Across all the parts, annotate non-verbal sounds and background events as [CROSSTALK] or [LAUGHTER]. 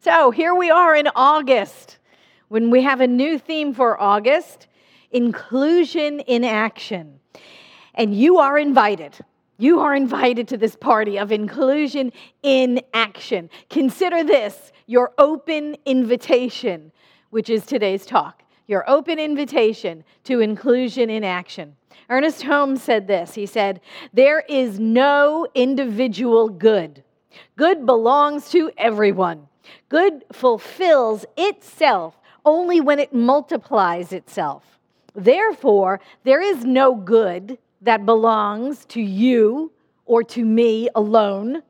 So here we are in August when we have a new theme for August inclusion in action. And you are invited. You are invited to this party of inclusion in action. Consider this your open invitation, which is today's talk. Your open invitation to inclusion in action. Ernest Holmes said this He said, There is no individual good. Good belongs to everyone. Good fulfills itself only when it multiplies itself. Therefore, there is no good that belongs to you or to me alone.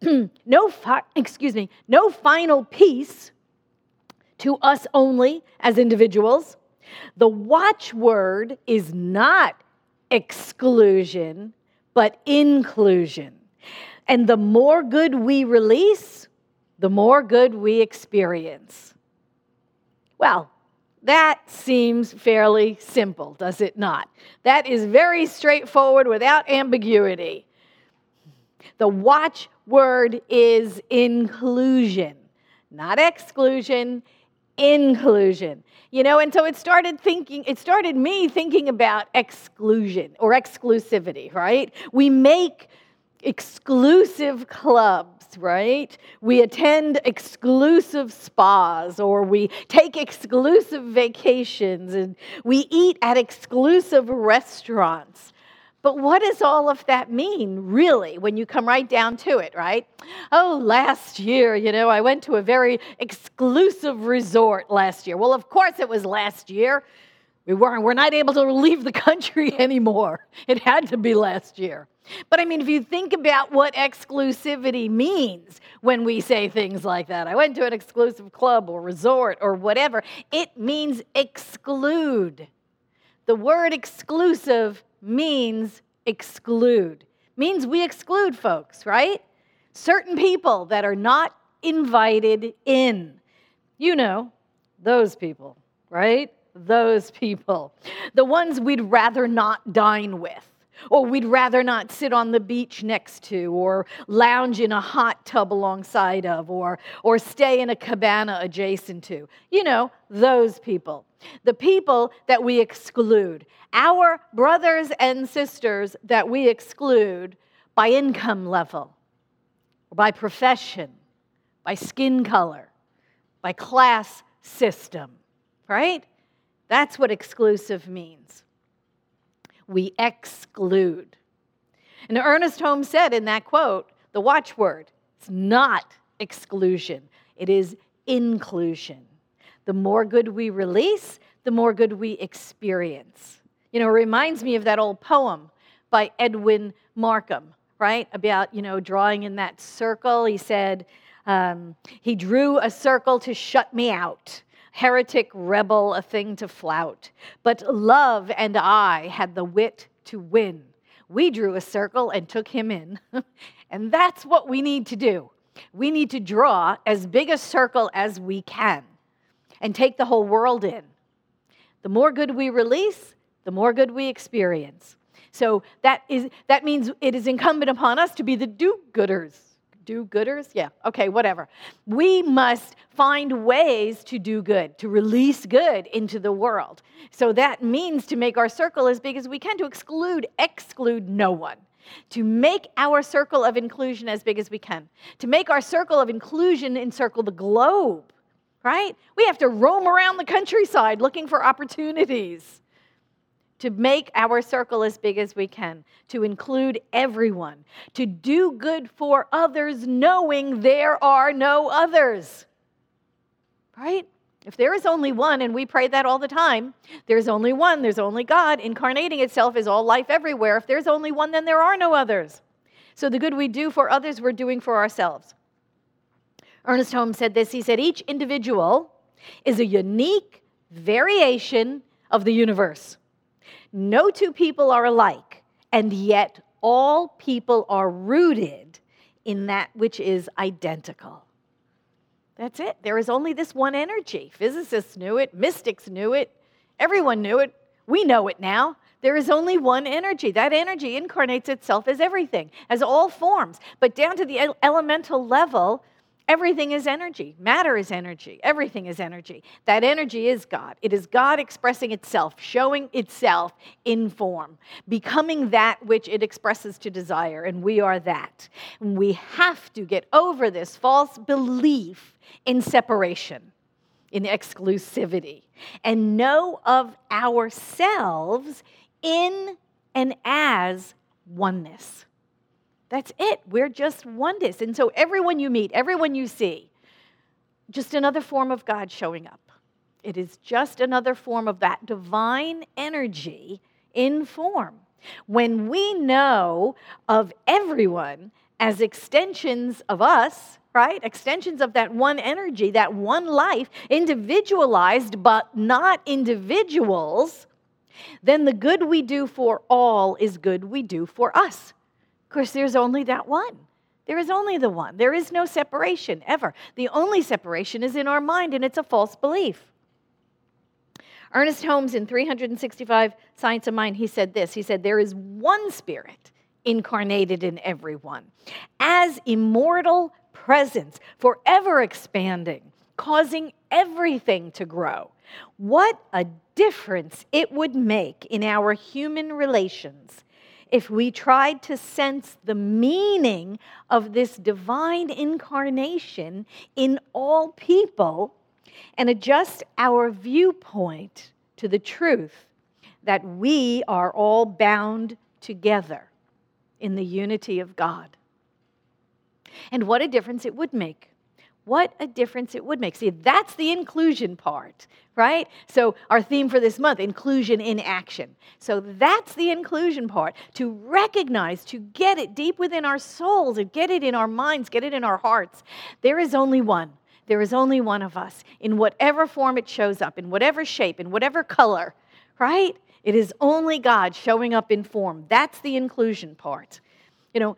[CLEARS THROAT] no, fi- excuse me, no final peace to us only as individuals. The watchword is not exclusion, but inclusion. And the more good we release, the more good we experience. Well, that seems fairly simple, does it not? That is very straightforward without ambiguity. The watchword is inclusion, not exclusion, inclusion. You know, and so it started thinking, it started me thinking about exclusion or exclusivity, right? We make exclusive clubs, right? We attend exclusive spas or we take exclusive vacations and we eat at exclusive restaurants. But what does all of that mean, really, when you come right down to it, right? Oh, last year, you know, I went to a very exclusive resort last year. Well, of course it was last year. We weren't, we're not able to leave the country [LAUGHS] anymore. It had to be last year. But I mean, if you think about what exclusivity means when we say things like that, I went to an exclusive club or resort or whatever, it means exclude. The word exclusive means exclude. Means we exclude folks, right? Certain people that are not invited in. You know, those people, right? Those people. The ones we'd rather not dine with or we'd rather not sit on the beach next to, or lounge in a hot tub alongside of, or, or stay in a cabana adjacent to. You know, those people. The people that we exclude. Our brothers and sisters that we exclude by income level, by profession, by skin color, by class system, right? That's what exclusive means we exclude. And Ernest Holmes said in that quote, the watchword, it's not exclusion, it is inclusion. The more good we release, the more good we experience. You know, it reminds me of that old poem by Edwin Markham, right? About, you know, drawing in that circle. He said, um, he drew a circle to shut me out heretic rebel, a thing to flout. But love and I had the wit to win. We drew a circle and took him in. [LAUGHS] and that's what we need to do. We need to draw as big a circle as we can and take the whole world in. The more good we release, the more good we experience. So that, is, that means it is incumbent upon us to be the do gooders do gooders? Yeah, okay, whatever. We must find ways to do good, to release good into the world. So that means to make our circle as big as we can, to exclude, exclude no one. To make our circle of inclusion as big as we can. To make our circle of inclusion encircle the globe, right? We have to roam around the countryside looking for opportunities to make our circle as big as we can, to include everyone, to do good for others, knowing there are no others. Right? If there is only one, and we pray that all the time, there's only one, there's only God, incarnating itself is all life everywhere. If there's only one, then there are no others. So the good we do for others, we're doing for ourselves. Ernest Holmes said this he said, each individual is a unique variation of the universe. No two people are alike, and yet all people are rooted in that which is identical. That's it. There is only this one energy. Physicists knew it, mystics knew it, everyone knew it. We know it now. There is only one energy. That energy incarnates itself as everything, as all forms. But down to the elemental level, Everything is energy. Matter is energy. Everything is energy. That energy is God. It is God expressing itself, showing itself in form, becoming that which it expresses to desire, and we are that. And we have to get over this false belief in separation, in exclusivity, and know of ourselves in and as oneness. That's it. We're just oneness. And so everyone you meet, everyone you see, just another form of God showing up. It is just another form of that divine energy in form. When we know of everyone as extensions of us, right? Extensions of that one energy, that one life, individualized but not individuals, then the good we do for all is good we do for us. Of course, there's only that one. There is only the one. There is no separation ever. The only separation is in our mind, and it's a false belief. Ernest Holmes, in 365 Science of Mind, he said this He said, There is one spirit incarnated in everyone, as immortal presence, forever expanding, causing everything to grow. What a difference it would make in our human relations if we tried to sense the meaning of this divine incarnation in all people and adjust our viewpoint to the truth that we are all bound together in the unity of God. And what a difference it would make what a difference it would make. See, that's the inclusion part, right? So, our theme for this month inclusion in action. So, that's the inclusion part to recognize, to get it deep within our souls, to get it in our minds, get it in our hearts. There is only one. There is only one of us in whatever form it shows up, in whatever shape, in whatever color, right? It is only God showing up in form. That's the inclusion part. You know,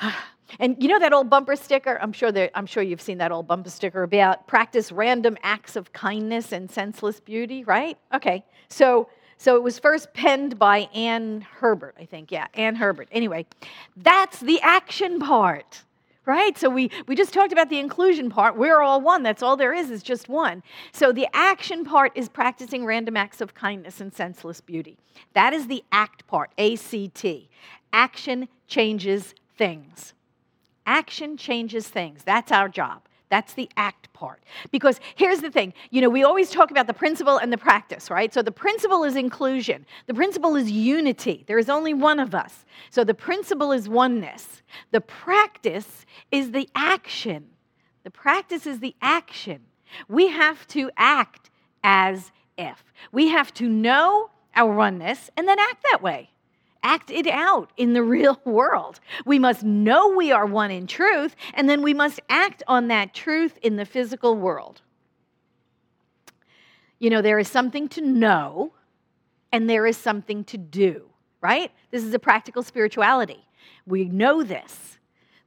[SIGHS] and you know that old bumper sticker? I'm sure, that, I'm sure you've seen that old bumper sticker about practice random acts of kindness and senseless beauty, right? Okay, so so it was first penned by Anne Herbert, I think. Yeah, Anne Herbert. Anyway, that's the action part, right? So we, we just talked about the inclusion part. We're all one. That's all there is, is just one. So the action part is practicing random acts of kindness and senseless beauty. That is the act part, A C T. Action changes things. Action changes things. That's our job. That's the act part. Because here's the thing you know, we always talk about the principle and the practice, right? So the principle is inclusion, the principle is unity. There is only one of us. So the principle is oneness. The practice is the action. The practice is the action. We have to act as if. We have to know our oneness and then act that way act it out in the [LAUGHS] real world. We must know we are one in truth, and then we must act on that truth in the physical world. You know, there is something to know, and there is something to do, right? This is a practical spirituality. We know this.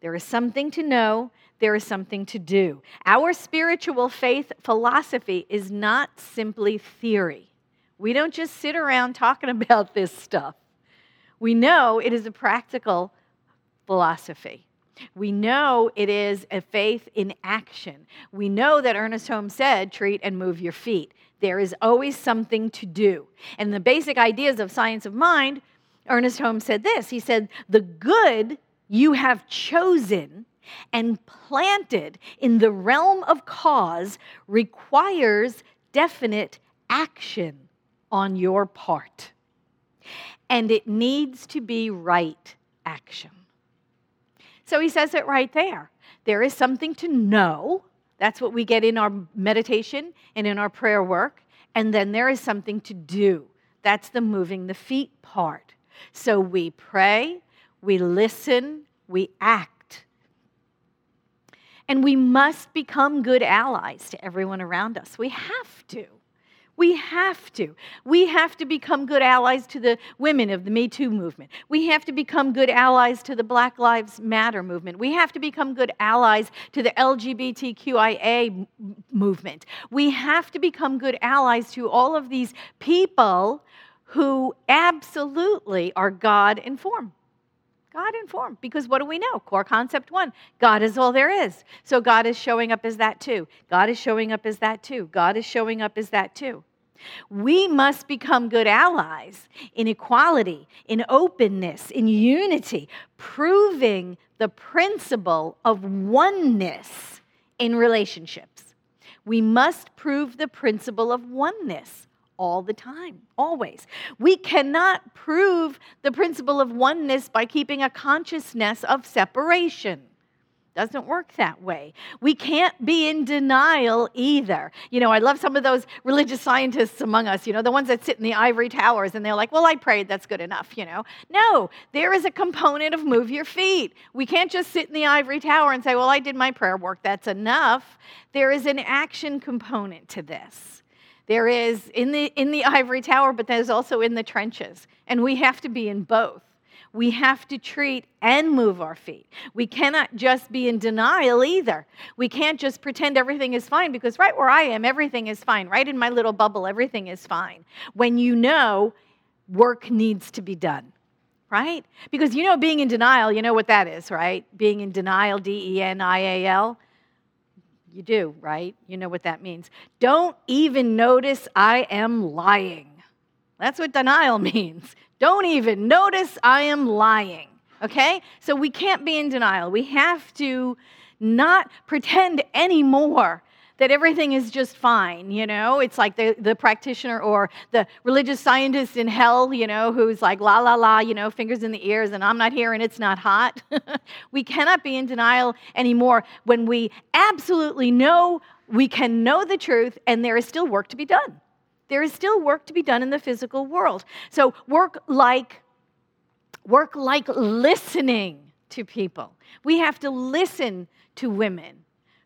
There is something to know, there is something to do. Our spiritual faith philosophy is not simply theory. We don't just sit around talking [LAUGHS] about this stuff. We know it is a practical philosophy. We know it is a faith in action. We know that Ernest Holmes said, treat and move your feet. There is always something to do. And the basic ideas of science of mind, Ernest Holmes said this He said, The good you have chosen and planted in the realm of cause requires definite action on your part and it needs to be right action. So he says it right there. There is something to know. That's what we get in our meditation and in our prayer work. And then there is something to do. That's the moving the feet part. So we pray, we listen, we act. And we must become good allies to everyone around us. We have to. We have to. We have to become good allies to the women of the Me Too movement. We have to become good allies to the Black Lives Matter movement. We have to become good allies to the LGBTQIA movement. We have to become good allies to all of these people who absolutely are God in form. God informed. Because what do we know? Core concept one God is all there is. So God is showing up as that too. God is showing up as that too. God is showing up as that too. We must become good allies in equality, in openness, in unity, proving the principle of oneness in relationships. We must prove the principle of oneness all the time, always. We cannot prove the principle of oneness by keeping a consciousness of separation. Doesn't work that way. We can't be in denial either. You know, I love some of those religious scientists among us, you know, the ones that sit in the ivory towers and they're like, well, I prayed, that's good enough, you know. No, there is a component of move your feet. We can't just sit in the ivory tower and say, well, I did my prayer work, that's enough. There is an action component to this. There is in the, in the ivory tower, but there's also in the trenches. And we have to be in both we have to treat and move our feet. We cannot just be in denial either. We can't just pretend everything is fine because right where I am, everything is fine. Right in my little bubble, everything is fine. When you know work needs to be done, right? Because you know, being in denial, you know what that is, right? Being in denial, D E N I A L. You do, right? You know what that means. Don't even notice I am lying. That's what denial [LAUGHS] means. Don't even notice I am lying. Okay? So we can't be in denial. We have to not pretend anymore that everything is just fine, you know? It's like the, the practitioner or the religious scientist in hell, you know, who's like, la, la, la, you know, fingers in the ears, and I'm not here and it's not hot. [LAUGHS] we cannot be in denial anymore when we absolutely know we can know the truth and there is still work to be done. There is still work to be done in the physical world. So work like work like listening to people. We have to listen to women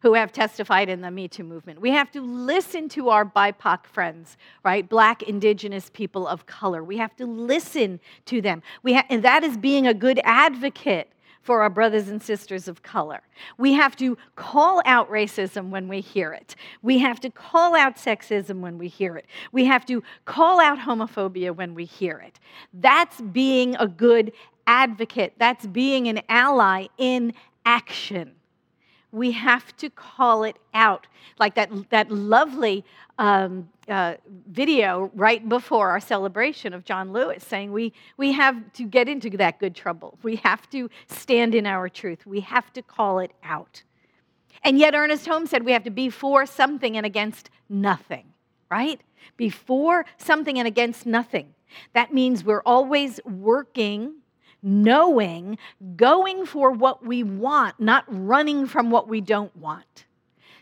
who have testified in the Me Too movement. We have to listen to our BIPOC friends, right? Black, indigenous people of color. We have to listen to them. We ha- and that is being a good advocate for our brothers and sisters of color. We have to call out racism when we hear it. We have to call out sexism when we hear it. We have to call out homophobia when we hear it. That's being a good advocate, that's being an ally in action. We have to call it out. Like that, that lovely um, uh, video right before our celebration of John Lewis saying we, we have to get into that good trouble. We have to stand in our truth. We have to call it out. And yet, Ernest Holmes said we have to be for something and against nothing, right? Before something and against nothing. That means we're always working, knowing, going for what we want, not running from what we don't want.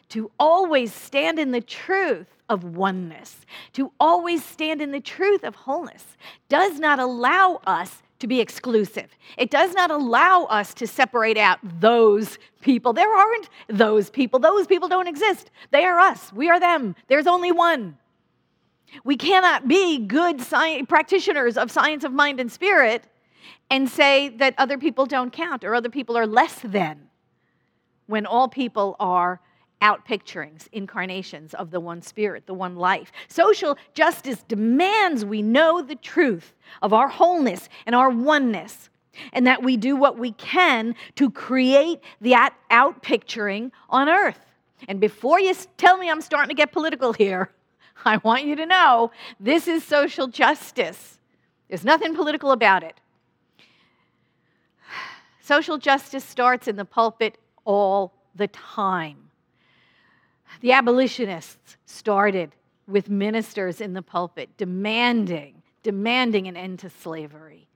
To always stand in the truth of oneness, to always stand in the truth of wholeness, does not allow us to be exclusive. It does not allow us to separate out those people. There aren't those people. Those people don't exist. They are us. We are them. There's only one. We cannot be good science, practitioners of science of mind and spirit and say that other people don't count or other people are less than when all people are out picturings, incarnations of the one spirit, the one life. Social justice demands we know the truth of our wholeness and our oneness, and that we do what we can to create that out picturing on earth. And before you tell me I'm starting to get political here, [LAUGHS] I want you to know this is social justice. There's nothing political about it. Social justice starts in the pulpit all the time. The abolitionists started with ministers in the pulpit demanding, demanding an end to slavery.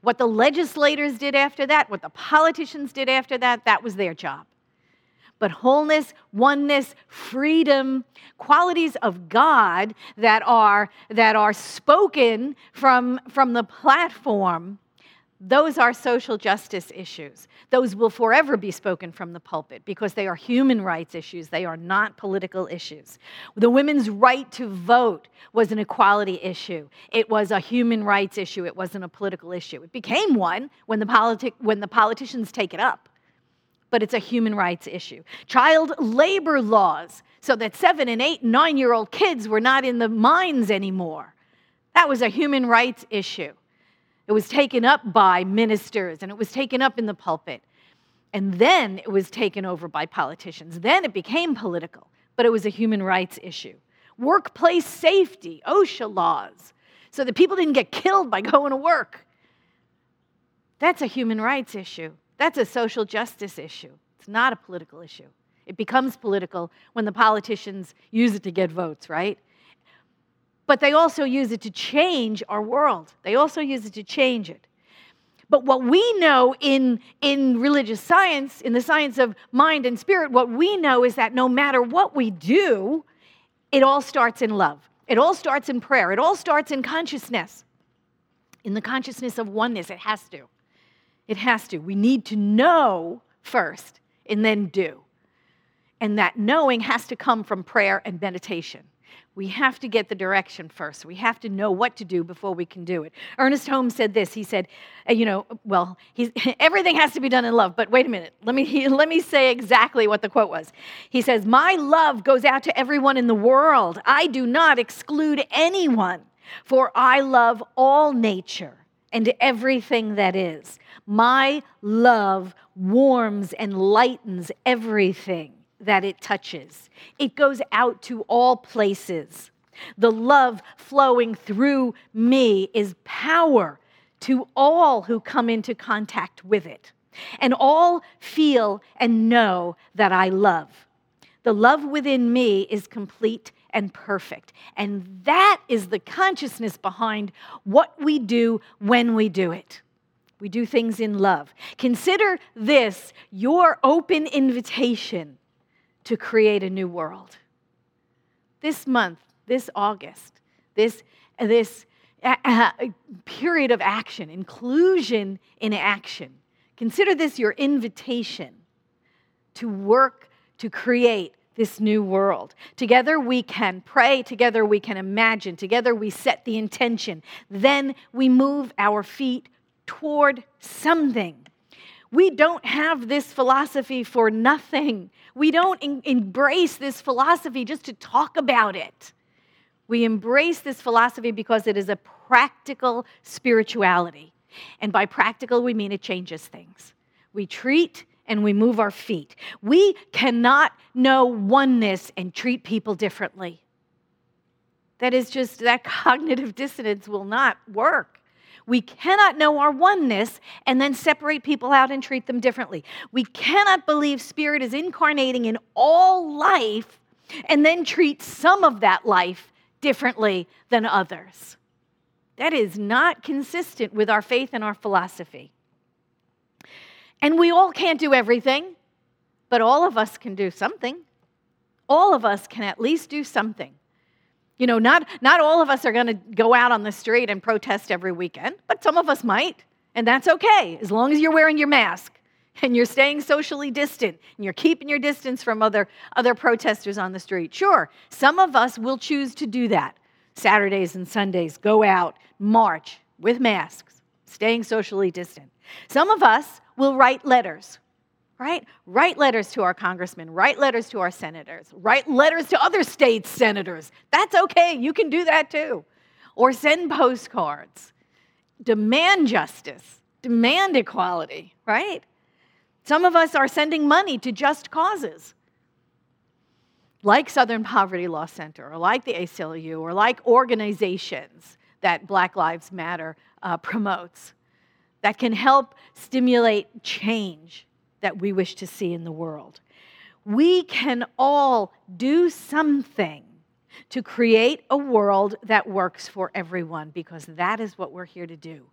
What the legislators did after that, what the politicians did after that, that was their job. But wholeness, oneness, freedom, qualities of God that are, that are spoken from, from the platform those are social justice issues. Those will forever be spoken from the pulpit because they are human rights issues. They are not political issues. The women's right to vote was an equality issue. It was a human rights issue. It wasn't a political issue. It became one when the, politi- when the politicians take it up, but it's a human rights issue. Child labor laws, so that seven and eight, nine year old kids were not in the mines anymore. That was a human rights issue. It was taken up by ministers and it was taken up in the pulpit. And then it was taken over by politicians. Then it became political, but it was a human rights issue. Workplace safety, OSHA laws, so that people didn't get killed by [LAUGHS] going to work. That's a human rights issue. That's a social justice issue. It's not a political issue. It becomes political when the politicians use it to get votes, right? But they also use it to change our world. They also use it to change it. But what we know in, in religious science, in the science of mind and spirit, what we know is that no matter what we do, it all starts in love. It all starts in prayer. It all starts in consciousness, in the consciousness of oneness. It has to. It has to. We need to know first and then do. And that knowing has to come from prayer and meditation. We have to get the direction first. We have to know what to do before we can do it. Ernest Holmes said this. He said, uh, you know, well, [LAUGHS] everything has to be done in love, but wait a minute. Let me, he, [LAUGHS] let me say exactly what the quote was. He says, My love goes out to everyone in the world. I do not exclude anyone, for I love all nature and everything that is. My love warms and lightens everything that it touches. It goes out to all places. The love flowing through me is power to all who come into contact with it. And all feel and know that I love. The love within me is complete and perfect. And that is the consciousness behind what we do when we do it. We do things in love. Consider this your open invitation to create a new world. This month, this August, this, this uh, uh, period of action, inclusion in action. Consider this your invitation to work to create this new world. Together we can pray, together we can imagine, together we set the intention. Then we move our feet toward something. We don't have this philosophy for nothing. We don't embrace this philosophy just to talk about it. We embrace this philosophy because it is a practical spirituality. And by practical, we mean it changes things. We treat and we move our feet. We cannot know oneness and treat people differently. That is just, that [LAUGHS] cognitive dissonance will not work. We cannot know our oneness and then separate people out and treat them differently. We cannot believe Spirit is incarnating in all life and then treat some of that life differently than others. That is not consistent with our faith and our philosophy. And we all can't do everything, but all of us can do something. All of us can at least do something. You know, not, not all of us are going to go out on the street and protest every weekend, but some of us might. And that's okay, as long as you're wearing your mask and you're staying socially distant and you're keeping your distance from other, other protesters on the street. Sure, some of us will choose to do that. Saturdays and Sundays, go out, march with masks, staying socially distant. Some of us will write letters right? Write letters to our congressmen, write letters to our senators, write letters to other states' senators. That's okay. You can do that too. Or send postcards. Demand justice, demand equality, right? Some of us are sending money to just causes. Like Southern Poverty Law Center, or like the ACLU, or like organizations that Black Lives Matter uh, promotes that can help stimulate change that we wish to see in the world. We can all do something to create a world that works for everyone because that is what we're here to do.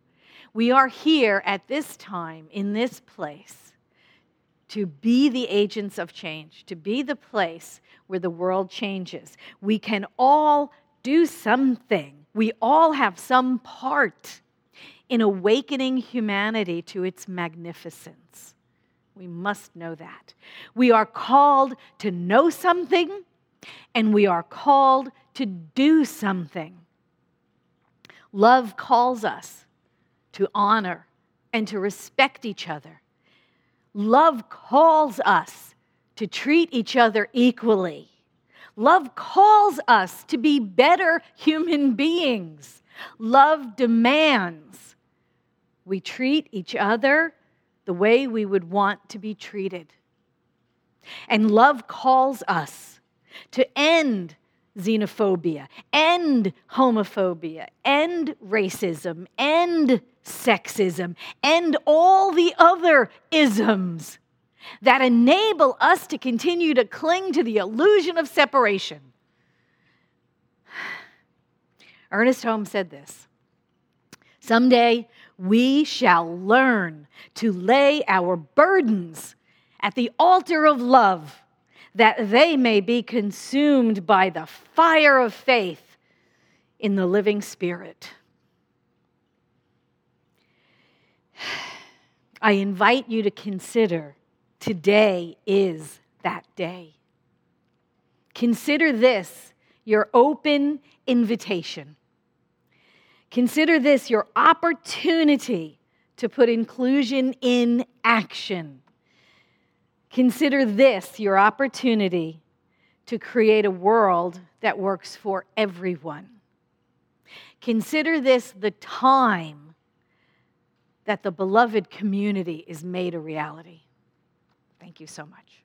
We are here at this time, in this place, to be the agents of change, to be the place where the world changes. We can all do something, we all have some part in awakening humanity to its magnificence. We must know that. We are called to know something and we are called to do something. Love calls us to honor and to respect each other. Love calls us to treat each other equally. Love calls us to be better human beings. Love demands we treat each other the way we would want to be treated. And love calls us to end xenophobia, end homophobia, end racism, end sexism, end all the other isms that enable us to continue to cling to the illusion of separation. [SIGHS] Ernest Holmes said this Someday we shall learn to lay our burdens at the altar of love, that they may be consumed by the fire of faith in the living Spirit. [SIGHS] I invite you to consider today is that day. Consider this your open invitation. Consider this your opportunity to put inclusion in action. Consider this your opportunity to create a world that works for everyone. Consider this the time that the beloved community is made a reality. Thank you so much.